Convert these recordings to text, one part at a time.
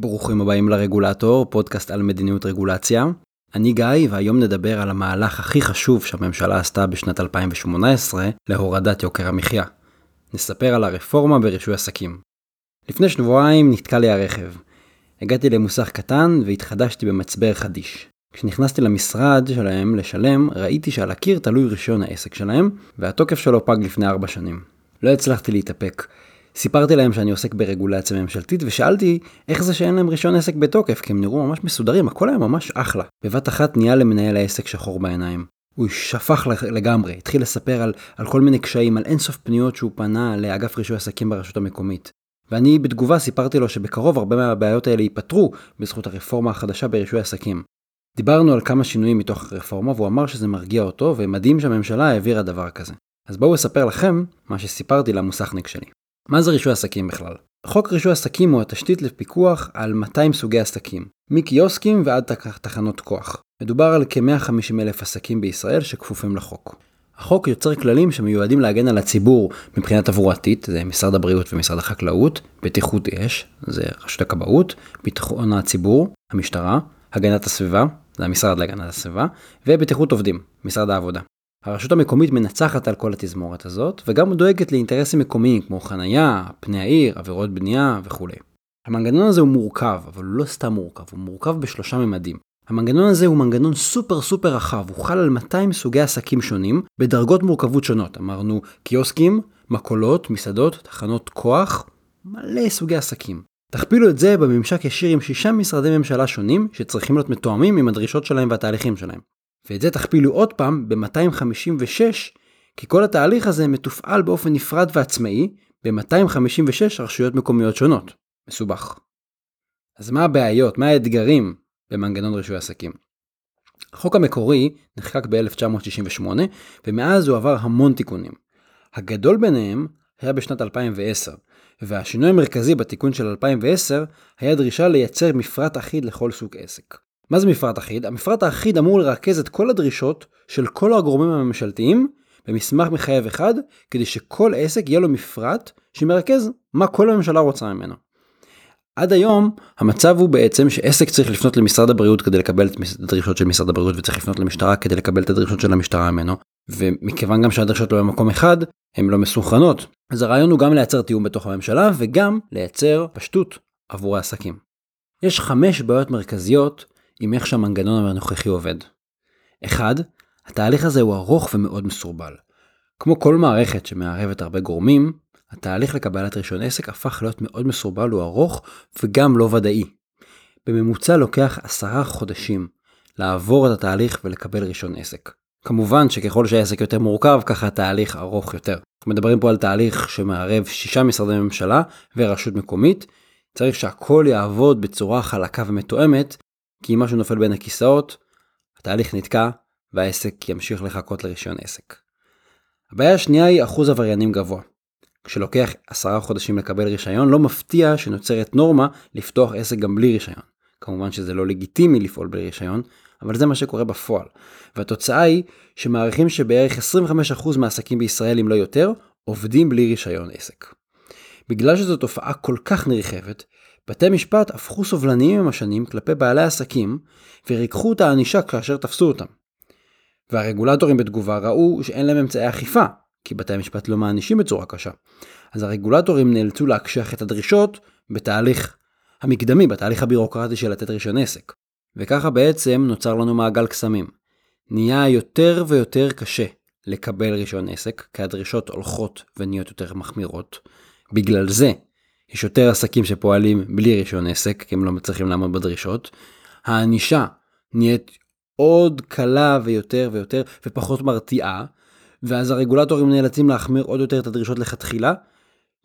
ברוכים הבאים לרגולטור, פודקאסט על מדיניות רגולציה. אני גיא, והיום נדבר על המהלך הכי חשוב שהממשלה עשתה בשנת 2018 להורדת יוקר המחיה. נספר על הרפורמה ברישוי עסקים. לפני שבועיים נתקע לי הרכב. הגעתי למוסך קטן והתחדשתי במצבר חדיש. כשנכנסתי למשרד שלהם לשלם, ראיתי שעל הקיר תלוי רישיון העסק שלהם, והתוקף שלו פג לפני 4 שנים. לא הצלחתי להתאפק. סיפרתי להם שאני עוסק ברגולציה ממשלתית ושאלתי איך זה שאין להם רישיון עסק בתוקף כי הם נראו ממש מסודרים הכל היה ממש אחלה. בבת אחת נהיה למנהל העסק שחור בעיניים. הוא שפך לגמרי, התחיל לספר על, על כל מיני קשיים, על אינסוף פניות שהוא פנה לאגף רישוי עסקים ברשות המקומית. ואני בתגובה סיפרתי לו שבקרוב הרבה מהבעיות האלה ייפתרו בזכות הרפורמה החדשה ברישוי עסקים. דיברנו על כמה שינויים מתוך הרפורמה והוא אמר שזה מרגיע אותו ומדהים שהממשלה העבירה דבר כזה. אז בואו אספר לכם מה שסיפרתי למוסכניק שלי. מה זה רישוי עסקים בכלל? חוק רישוי עסקים הוא התשתית לפיקוח על 200 סוגי עסקים, מקיוסקים ועד תחנות כוח. מדובר על כ-150 אלף עסקים בישראל שכפופים לחוק. החוק יוצר כללים שמיועדים להגן על הציבור מבחינה תברואתית, זה משרד הבריאות ומשרד החקלאות, בטיחות אש, זה רשות הכבאות, ביטחון הציבור, המשטרה, הגנת הסביבה, זה המשרד להגנת הסביבה, ובטיחות עובדים, משרד העבודה. הרשות המקומית מנצחת על כל התזמורת הזאת, וגם דואגת לאינטרסים מקומיים כמו חנייה, פני העיר, עבירות בנייה וכולי. המנגנון הזה הוא מורכב, אבל הוא לא סתם מורכב, הוא מורכב בשלושה ממדים. המנגנון הזה הוא מנגנון סופר סופר רחב, הוא חל על 200 סוגי עסקים שונים, בדרגות מורכבות שונות. אמרנו קיוסקים, מקולות, מסעדות, תחנות כוח, מלא סוגי עסקים. תכפילו את זה בממשק ישיר עם שישה משרדי ממשלה שונים, שצריכים להיות מתואמים עם הדרישות שלהם והתהליכים שלהם. ואת זה תכפילו עוד פעם ב-256, כי כל התהליך הזה מתופעל באופן נפרד ועצמאי ב-256 רשויות מקומיות שונות. מסובך. אז מה הבעיות, מה האתגרים במנגנון רישוי עסקים? החוק המקורי נחקק ב-1968, ומאז הוא עבר המון תיקונים. הגדול ביניהם היה בשנת 2010, והשינוי המרכזי בתיקון של 2010 היה דרישה לייצר מפרט אחיד לכל סוג עסק. מה זה מפרט אחיד? המפרט האחיד אמור לרכז את כל הדרישות של כל הגורמים הממשלתיים במסמך מחייב אחד, כדי שכל עסק יהיה לו מפרט שמרכז מה כל הממשלה רוצה ממנו. עד היום המצב הוא בעצם שעסק צריך לפנות למשרד הבריאות כדי לקבל את הדרישות של משרד הבריאות וצריך לפנות למשטרה כדי לקבל את הדרישות של המשטרה ממנו ומכיוון גם שהדרישות לא במקום אחד הן לא מסונכרנות אז הרעיון הוא גם לייצר תיאום בתוך הממשלה וגם לייצר פשטות עבור העסקים. יש חמש בעיות מרכזיות עם איך שהמנגנון הנוכחי עובד. 1. התהליך הזה הוא ארוך ומאוד מסורבל. כמו כל מערכת שמערבת הרבה גורמים, התהליך לקבלת רישיון עסק הפך להיות מאוד מסורבל וארוך וגם לא ודאי. בממוצע לוקח עשרה חודשים לעבור את התהליך ולקבל רישיון עסק. כמובן שככל שהעסק יותר מורכב ככה התהליך ארוך יותר. אנחנו מדברים פה על תהליך שמערב שישה משרדי ממשלה ורשות מקומית. צריך שהכל יעבוד בצורה חלקה ומתואמת כי אם משהו נופל בין הכיסאות, התהליך נתקע והעסק ימשיך לחכות לרישיון עסק. הבעיה השנייה היא אחוז עבריינים גבוה. כשלוקח עשרה חודשים לקבל רישיון, לא מפתיע שנוצרת נורמה לפתוח עסק גם בלי רישיון. כמובן שזה לא לגיטימי לפעול בלי רישיון, אבל זה מה שקורה בפועל. והתוצאה היא שמעריכים שבערך 25% מהעסקים בישראל, אם לא יותר, עובדים בלי רישיון עסק. בגלל שזו תופעה כל כך נרחבת, בתי משפט הפכו סובלניים עם השנים כלפי בעלי עסקים וריככו את הענישה כאשר תפסו אותם. והרגולטורים בתגובה ראו שאין להם אמצעי אכיפה, כי בתי המשפט לא מענישים בצורה קשה. אז הרגולטורים נאלצו להקשיח את הדרישות בתהליך המקדמי, בתהליך הבירוקרטי של לתת רישיון עסק. וככה בעצם נוצר לנו מעגל קסמים. נהיה יותר ויותר קשה לקבל רישיון עסק, כי הדרישות הולכות ונהיות יותר מחמירות. בגלל זה יש יותר עסקים שפועלים בלי רישיון עסק, כי הם לא מצליחים לעמוד בדרישות. הענישה נהיית עוד קלה ויותר ויותר ופחות מרתיעה, ואז הרגולטורים נאלצים להחמיר עוד יותר את הדרישות לכתחילה,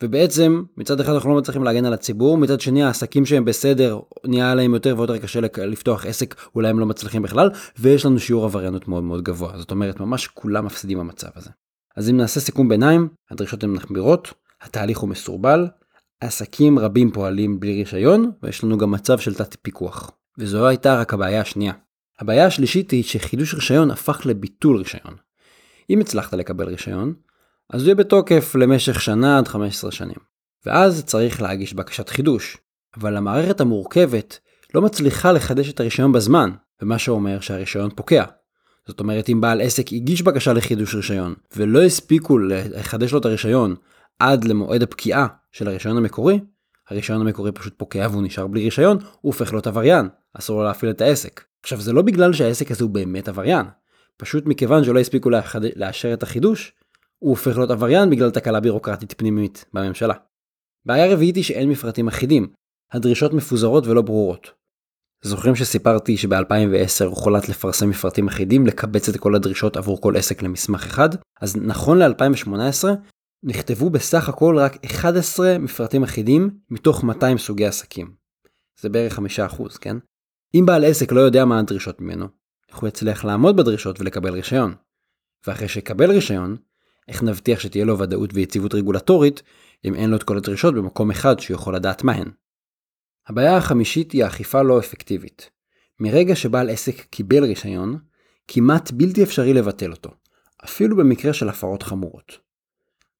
ובעצם מצד אחד אנחנו לא מצליחים להגן על הציבור, מצד שני העסקים שהם בסדר נהיה להם יותר ויותר קשה לפתוח עסק, אולי הם לא מצליחים בכלל, ויש לנו שיעור עבריינות מאוד מאוד גבוה, זאת אומרת ממש כולם מפסידים במצב הזה. אז אם נעשה סיכום ביניים, הדרישות הן מחמירות, התהליך הוא מסורבל, עסקים רבים פועלים בלי רישיון, ויש לנו גם מצב של תת פיקוח. וזו הייתה רק הבעיה השנייה. הבעיה השלישית היא שחידוש רישיון הפך לביטול רישיון. אם הצלחת לקבל רישיון, אז הוא יהיה בתוקף למשך שנה עד 15 שנים. ואז צריך להגיש בקשת חידוש. אבל המערכת המורכבת לא מצליחה לחדש את הרישיון בזמן, ומה שאומר שהרישיון פוקע. זאת אומרת, אם בעל עסק הגיש בקשה לחידוש רישיון, ולא הספיקו לחדש לו את הרישיון עד למועד הפקיעה של הרישיון המקורי, הרישיון המקורי פשוט פוקע והוא נשאר בלי רישיון, הוא הופך להיות עבריין, אסור לו להפעיל את העסק. עכשיו זה לא בגלל שהעסק הזה הוא באמת עבריין, פשוט מכיוון שלא הספיקו לאחד... לאשר את החידוש, הוא הופך להיות עבריין בגלל תקלה בירוקרטית פנימית בממשלה. בעיה רביעית היא שאין מפרטים אחידים, הדרישות מפוזרות ולא ברורות. זוכרים שסיפרתי שב-2010 הוחלט לפרסם מפרטים אחידים, לקבץ את כל הדרישות עבור כל עסק למסמך אחד? אז נכון ל-2018 נכתבו בסך הכל רק 11 מפרטים אחידים מתוך 200 סוגי עסקים. זה בערך 5%, כן? אם בעל עסק לא יודע מה הדרישות ממנו, איך הוא יצליח לעמוד בדרישות ולקבל רישיון? ואחרי שיקבל רישיון, איך נבטיח שתהיה לו ודאות ויציבות רגולטורית אם אין לו את כל הדרישות במקום אחד שיכול לדעת מהן? הבעיה החמישית היא האכיפה לא אפקטיבית. מרגע שבעל עסק קיבל רישיון, כמעט בלתי אפשרי לבטל אותו, אפילו במקרה של הפרות חמורות.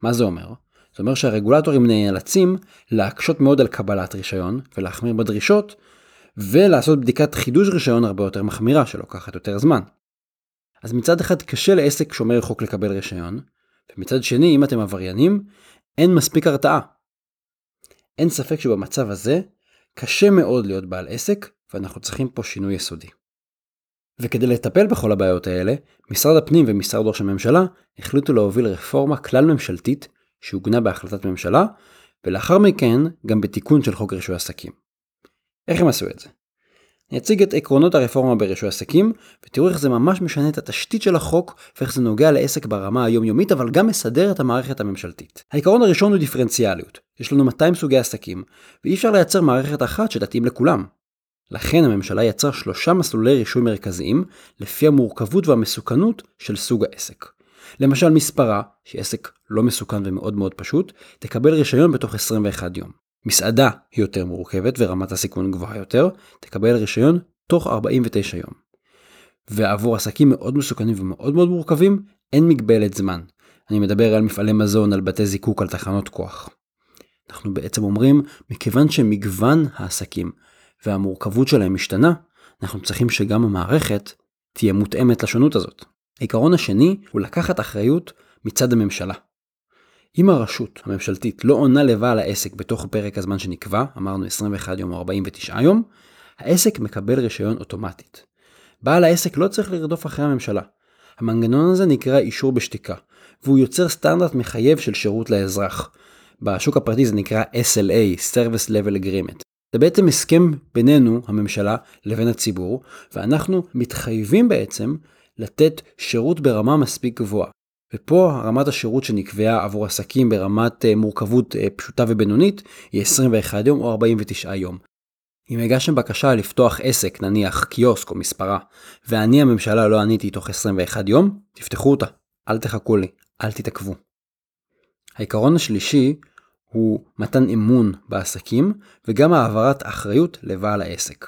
מה זה אומר? זה אומר שהרגולטורים נאלצים להקשות מאוד על קבלת רישיון ולהחמיר בדרישות, ולעשות בדיקת חידוש רישיון הרבה יותר מחמירה שלוקחת יותר זמן. אז מצד אחד קשה לעסק שומר חוק לקבל רישיון, ומצד שני אם אתם עבריינים, אין מספיק הרתעה. אין ספק שבמצב הזה קשה מאוד להיות בעל עסק, ואנחנו צריכים פה שינוי יסודי. וכדי לטפל בכל הבעיות האלה, משרד הפנים ומשרד ראש הממשלה החליטו להוביל רפורמה כלל ממשלתית שעוגנה בהחלטת ממשלה, ולאחר מכן גם בתיקון של חוק רישוי עסקים. איך הם עשו את זה? אני אציג את עקרונות הרפורמה ברישוי עסקים, ותראו איך זה ממש משנה את התשתית של החוק, ואיך זה נוגע לעסק ברמה היומיומית, אבל גם מסדר את המערכת הממשלתית. העיקרון הראשון הוא דיפרנציאליות. יש לנו 200 סוגי עסקים, ואי אפשר לייצר מערכת אחת שתתאים לכולם. לכן הממשלה יצרה שלושה מסלולי רישוי מרכזיים, לפי המורכבות והמסוכנות של סוג העסק. למשל מספרה, שהיא עסק לא מסוכן ומאוד מאוד פשוט, תקבל רישיון בתוך 21 יום. מסעדה היא יותר מורכבת ורמת הסיכון גבוהה יותר, תקבל רישיון תוך 49 יום. ועבור עסקים מאוד מסוכנים ומאוד מאוד מורכבים, אין מגבלת זמן. אני מדבר על מפעלי מזון, על בתי זיקוק, על תחנות כוח. אנחנו בעצם אומרים, מכיוון שמגוון העסקים והמורכבות שלהם משתנה, אנחנו צריכים שגם המערכת תהיה מותאמת לשונות הזאת. העיקרון השני הוא לקחת אחריות מצד הממשלה. אם הרשות הממשלתית לא עונה לבעל העסק בתוך פרק הזמן שנקבע, אמרנו 21 יום או 49 יום, העסק מקבל רישיון אוטומטית. בעל העסק לא צריך לרדוף אחרי הממשלה. המנגנון הזה נקרא אישור בשתיקה, והוא יוצר סטנדרט מחייב של שירות לאזרח. בשוק הפרטי זה נקרא SLA, Service Level Agreement. זה בעצם הסכם בינינו, הממשלה, לבין הציבור, ואנחנו מתחייבים בעצם לתת שירות ברמה מספיק גבוהה. ופה רמת השירות שנקבעה עבור עסקים ברמת אה, מורכבות אה, פשוטה ובינונית היא 21 יום או 49 יום. אם הגשתם בקשה לפתוח עסק, נניח קיוסק או מספרה, ואני הממשלה לא עניתי תוך 21 יום, תפתחו אותה, אל תחכו לי, אל תתעכבו. העיקרון השלישי הוא מתן אמון בעסקים וגם העברת אחריות לבעל העסק.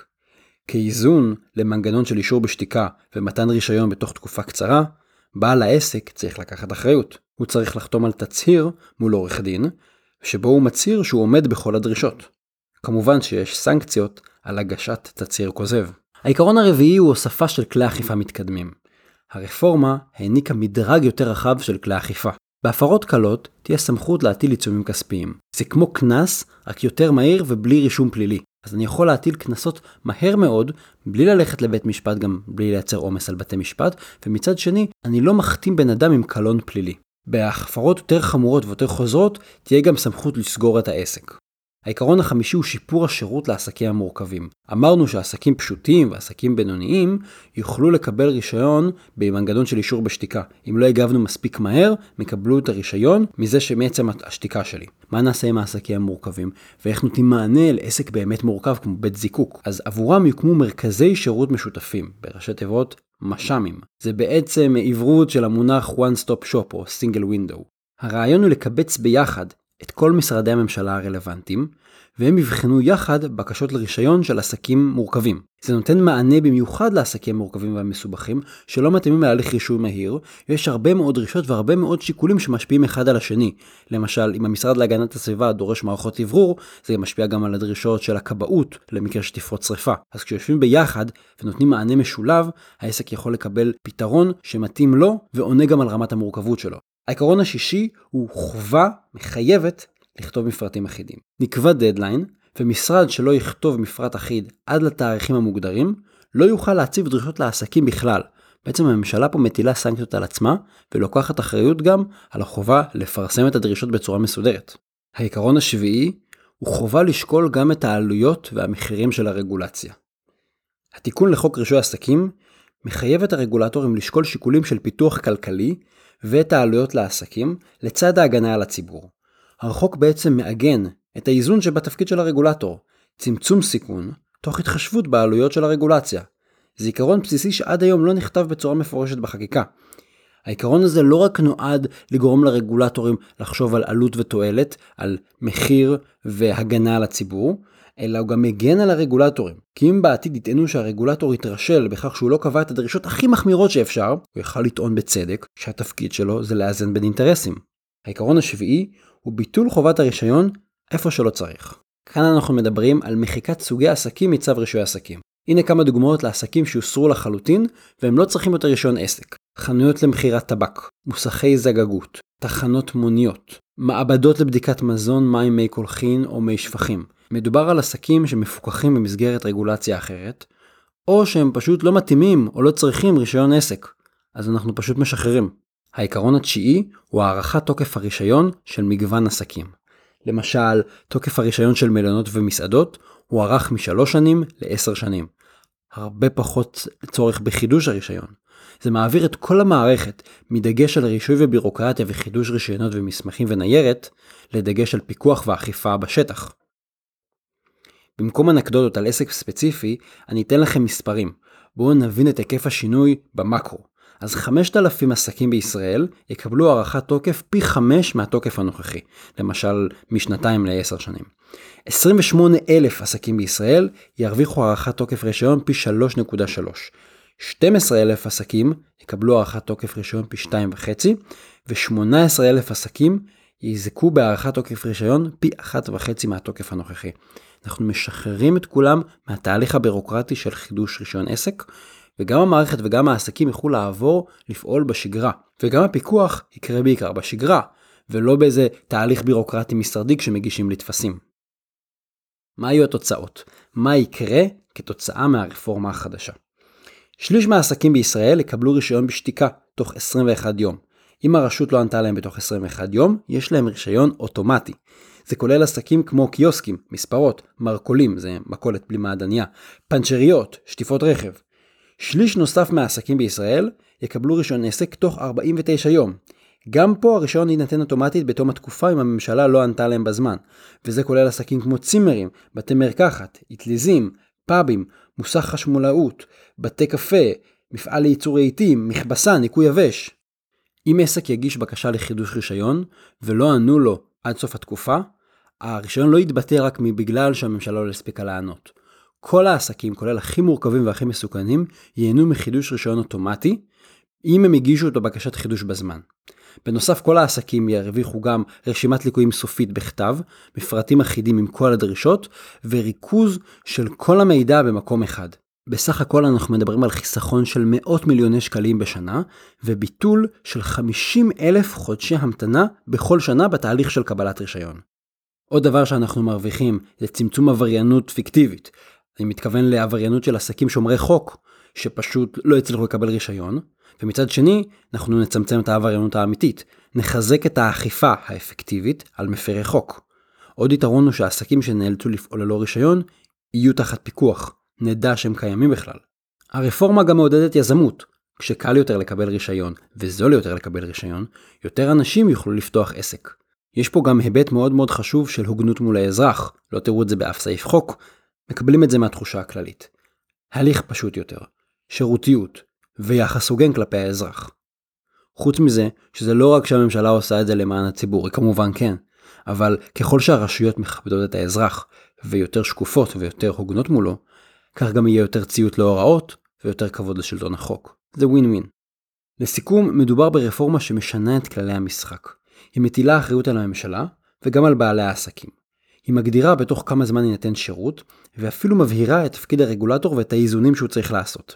כאיזון למנגנון של אישור בשתיקה ומתן רישיון בתוך תקופה קצרה, בעל העסק צריך לקחת אחריות. הוא צריך לחתום על תצהיר מול עורך דין, שבו הוא מצהיר שהוא עומד בכל הדרישות. כמובן שיש סנקציות על הגשת תצהיר כוזב. העיקרון הרביעי הוא הוספה של כלי אכיפה מתקדמים. הרפורמה העניקה מדרג יותר רחב של כלי אכיפה. בהפרות קלות תהיה סמכות להטיל עיצומים כספיים. זה כמו קנס, רק יותר מהיר ובלי רישום פלילי. אז אני יכול להטיל קנסות מהר מאוד, בלי ללכת לבית משפט, גם בלי לייצר עומס על בתי משפט, ומצד שני, אני לא מחתים בן אדם עם קלון פלילי. בהפרות יותר חמורות ויותר חוזרות, תהיה גם סמכות לסגור את העסק. העיקרון החמישי הוא שיפור השירות לעסקים המורכבים. אמרנו שעסקים פשוטים ועסקים בינוניים יוכלו לקבל רישיון במנגנון של אישור בשתיקה. אם לא הגבנו מספיק מהר, מקבלו את הרישיון מזה שמעצם השתיקה שלי. מה נעשה עם העסקים המורכבים, ואיך נותנים מענה לעסק באמת מורכב כמו בית זיקוק. אז עבורם יוקמו מרכזי שירות משותפים, בראשי תיבות מש"מים. זה בעצם עברות של המונח one stop shop או single window. הרעיון הוא לקבץ ביחד את כל משרדי הממשלה הרלוונטיים, והם יבחנו יחד בקשות לרישיון של עסקים מורכבים. זה נותן מענה במיוחד לעסקים מורכבים והמסובכים, שלא מתאימים להליך רישוי מהיר, ויש הרבה מאוד דרישות והרבה מאוד שיקולים שמשפיעים אחד על השני. למשל, אם המשרד להגנת הסביבה דורש מערכות אוורור, זה משפיע גם על הדרישות של הכבאות למקרה שתפרוץ שרפה. אז כשיושבים ביחד ונותנים מענה משולב, העסק יכול לקבל פתרון שמתאים לו ועונה גם על רמת המורכבות שלו. העיקרון השישי הוא חובה מחייבת לכתוב מפרטים אחידים. נקבע דדליין, ומשרד שלא יכתוב מפרט אחיד עד לתאריכים המוגדרים, לא יוכל להציב דרישות לעסקים בכלל. בעצם הממשלה פה מטילה סנקציות על עצמה, ולוקחת אחריות גם על החובה לפרסם את הדרישות בצורה מסודרת. העיקרון השביעי הוא חובה לשקול גם את העלויות והמחירים של הרגולציה. התיקון לחוק רישוי עסקים מחייב את הרגולטורים לשקול שיקולים של פיתוח כלכלי ואת העלויות לעסקים לצד ההגנה על הציבור. החוק בעצם מעגן את האיזון שבתפקיד של הרגולטור, צמצום סיכון, תוך התחשבות בעלויות של הרגולציה. זה עיקרון בסיסי שעד היום לא נכתב בצורה מפורשת בחקיקה. העיקרון הזה לא רק נועד לגרום לרגולטורים לחשוב על עלות ותועלת, על מחיר והגנה על הציבור, אלא הוא גם מגן על הרגולטורים. כי אם בעתיד יטענו שהרגולטור יתרשל בכך שהוא לא קבע את הדרישות הכי מחמירות שאפשר, הוא יוכל לטעון בצדק שהתפקיד שלו זה לאזן בין אינטרסים. העיקרון השביעי הוא ביטול חובת הרישיון איפה שלא צריך. כאן אנחנו מדברים על מחיקת סוגי עסקים מצו רישוי עסקים. הנה כמה דוגמאות לעסקים שהוסרו לחלוטין והם לא צריכים יותר רישיון עסק. חנויות למכירת טבק, מוסכי זגגות, תחנות מוניות, מעבדות לבדיקת מזון, מים, מי קולחין או מי שפכים. מדובר על עסקים שמפוקחים במסגרת רגולציה אחרת, או שהם פשוט לא מתאימים או לא צריכים רישיון עסק, אז אנחנו פשוט משחררים. העיקרון התשיעי הוא הארכת תוקף הרישיון של מגוון עסקים. למשל, תוקף הרישיון של מלונות ומסעדות הוארך משלוש שנים לעשר שנים. הרבה פחות צורך בחידוש הרישיון. זה מעביר את כל המערכת מדגש על רישוי ובירוקרטיה וחידוש רישיונות ומסמכים וניירת, לדגש על פיקוח ואכיפה בשטח. במקום אנקדוטות על עסק ספציפי, אני אתן לכם מספרים. בואו נבין את היקף השינוי במקרו. אז 5,000 עסקים בישראל יקבלו הארכת תוקף פי 5 מהתוקף הנוכחי, למשל משנתיים ל-10 שנים. 28,000 עסקים בישראל ירוויחו הארכת תוקף רישיון פי 3.3. 12,000 עסקים יקבלו הארכת תוקף רישיון פי 2.5 ו-18,000 עסקים יזכו בהארכת תוקף רישיון פי 1.5 מהתוקף הנוכחי. אנחנו משחררים את כולם מהתהליך הבירוקרטי של חידוש רישיון עסק, וגם המערכת וגם העסקים יוכלו לעבור לפעול בשגרה. וגם הפיקוח יקרה בעיקר בשגרה, ולא באיזה תהליך בירוקרטי משרדי כשמגישים לי טפסים. מה יהיו התוצאות? מה יקרה כתוצאה מהרפורמה החדשה? שליש מהעסקים בישראל יקבלו רישיון בשתיקה תוך 21 יום. אם הרשות לא ענתה להם בתוך 21 יום, יש להם רישיון אוטומטי. זה כולל עסקים כמו קיוסקים, מספרות, מרכולים, זה מכולת בלי מעדניה, פנצ'ריות, שטיפות רכב. שליש נוסף מהעסקים בישראל יקבלו רישיון עסק תוך 49 יום. גם פה הרישיון יינתן אוטומטית בתום התקופה אם הממשלה לא ענתה להם בזמן, וזה כולל עסקים כמו צימרים, בתי מרקחת, אטליזים, פאבים, מוסך חשמולאות, בתי קפה, מפעל לייצור רהיטים, מכבסה, ניקוי יבש. אם עסק יגיש בקשה לחידוש רישיון ולא ענו לו עד סוף התקופה, הרישיון לא יתבטא רק מבגלל שהממשלה לא הספיקה לענות. כל העסקים, כולל הכי מורכבים והכי מסוכנים, ייהנו מחידוש רישיון אוטומטי, אם הם הגישו אותו בקשת חידוש בזמן. בנוסף, כל העסקים ירוויחו גם רשימת ליקויים סופית בכתב, מפרטים אחידים עם כל הדרישות, וריכוז של כל המידע במקום אחד. בסך הכל אנחנו מדברים על חיסכון של מאות מיליוני שקלים בשנה, וביטול של 50 אלף חודשי המתנה בכל שנה בתהליך של קבלת רישיון. עוד דבר שאנחנו מרוויחים זה צמצום עבריינות פיקטיבית. אני מתכוון לעבריינות של עסקים שומרי חוק, שפשוט לא הצליחו לקבל רישיון, ומצד שני, אנחנו נצמצם את העבריינות האמיתית, נחזק את האכיפה האפקטיבית על מפרי חוק. עוד יתרון הוא שהעסקים שנאלצו לפעול ללא רישיון, יהיו תחת פיקוח, נדע שהם קיימים בכלל. הרפורמה גם מעודדת יזמות. כשקל יותר לקבל רישיון וזול יותר לקבל רישיון, יותר אנשים יוכלו לפתוח עסק. יש פה גם היבט מאוד מאוד חשוב של הוגנות מול האזרח, לא תראו את זה באף סעיף חוק, מקבלים את זה מהתחושה הכללית. הליך פשוט יותר, שירותיות ויחס הוגן כלפי האזרח. חוץ מזה, שזה לא רק שהממשלה עושה את זה למען הציבור, היא כמובן כן, אבל ככל שהרשויות מכבדות את האזרח ויותר שקופות ויותר הוגנות מולו, כך גם יהיה יותר ציות להוראות ויותר כבוד לשלטון החוק. זה ווין ווין. לסיכום, מדובר ברפורמה שמשנה את כללי המשחק. היא מטילה אחריות על הממשלה וגם על בעלי העסקים. היא מגדירה בתוך כמה זמן יינתן שירות, ואפילו מבהירה את תפקיד הרגולטור ואת האיזונים שהוא צריך לעשות.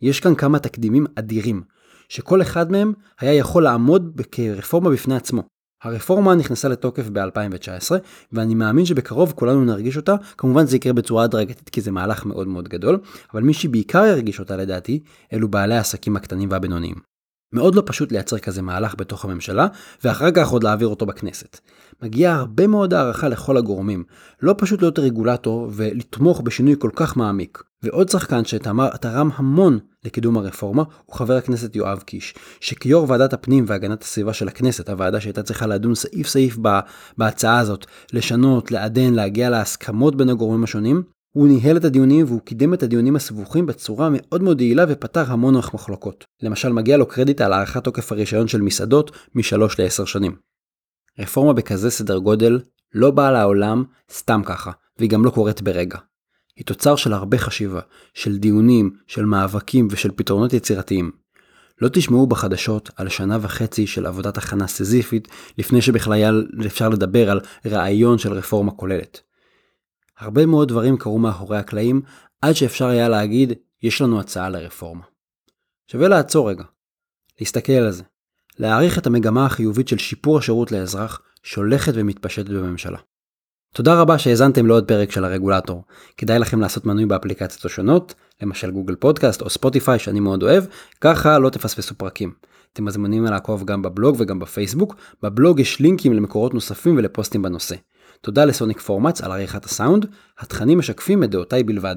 יש כאן כמה תקדימים אדירים, שכל אחד מהם היה יכול לעמוד כרפורמה בפני עצמו. הרפורמה נכנסה לתוקף ב-2019, ואני מאמין שבקרוב כולנו נרגיש אותה, כמובן זה יקרה בצורה הדרגתית כי זה מהלך מאוד מאוד גדול, אבל מי שבעיקר ירגיש אותה לדעתי, אלו בעלי העסקים הקטנים והבינוניים. מאוד לא פשוט לייצר כזה מהלך בתוך הממשלה, ואחר כך עוד להעביר אותו בכנסת. מגיעה הרבה מאוד הערכה לכל הגורמים. לא פשוט להיות רגולטור ולתמוך בשינוי כל כך מעמיק. ועוד שחקן שתרם המון לקידום הרפורמה הוא חבר הכנסת יואב קיש, שכיו"ר ועדת הפנים והגנת הסביבה של הכנסת, הוועדה שהייתה צריכה לדון סעיף סעיף בהצעה הזאת, לשנות, לעדן, להגיע להסכמות בין הגורמים השונים, הוא ניהל את הדיונים והוא קידם את הדיונים הסבוכים בצורה מאוד מאוד יעילה ופתר המון מחלוקות. למשל מגיע לו קרדיט על הארכת תוקף הרישיון של מסעדות משלוש לעשר שנים. רפורמה בכזה סדר גודל לא באה לעולם סתם ככה, והיא גם לא קורית ברגע. היא תוצר של הרבה חשיבה, של דיונים, של מאבקים ושל פתרונות יצירתיים. לא תשמעו בחדשות על שנה וחצי של עבודת הכנה סזיפית לפני שבכלל אפשר לדבר על רעיון של רפורמה כוללת. הרבה מאוד דברים קרו מאחורי הקלעים, עד שאפשר היה להגיד, יש לנו הצעה לרפורמה. שווה לעצור רגע, להסתכל על זה, להעריך את המגמה החיובית של שיפור השירות לאזרח שהולכת ומתפשטת בממשלה. תודה רבה שהאזנתם לעוד פרק של הרגולטור. כדאי לכם לעשות מנוי באפליקציות השונות, למשל גוגל פודקאסט או ספוטיפיי שאני מאוד אוהב, ככה לא תפספסו פרקים. אתם מזמינים לעקוב גם בבלוג וגם בפייסבוק, בבלוג יש לינקים למקורות נוספים ולפוסטים בנושא. תודה לסוניק פורמאץ על עריכת הסאונד, התכנים משקפים את דעותיי בלבד.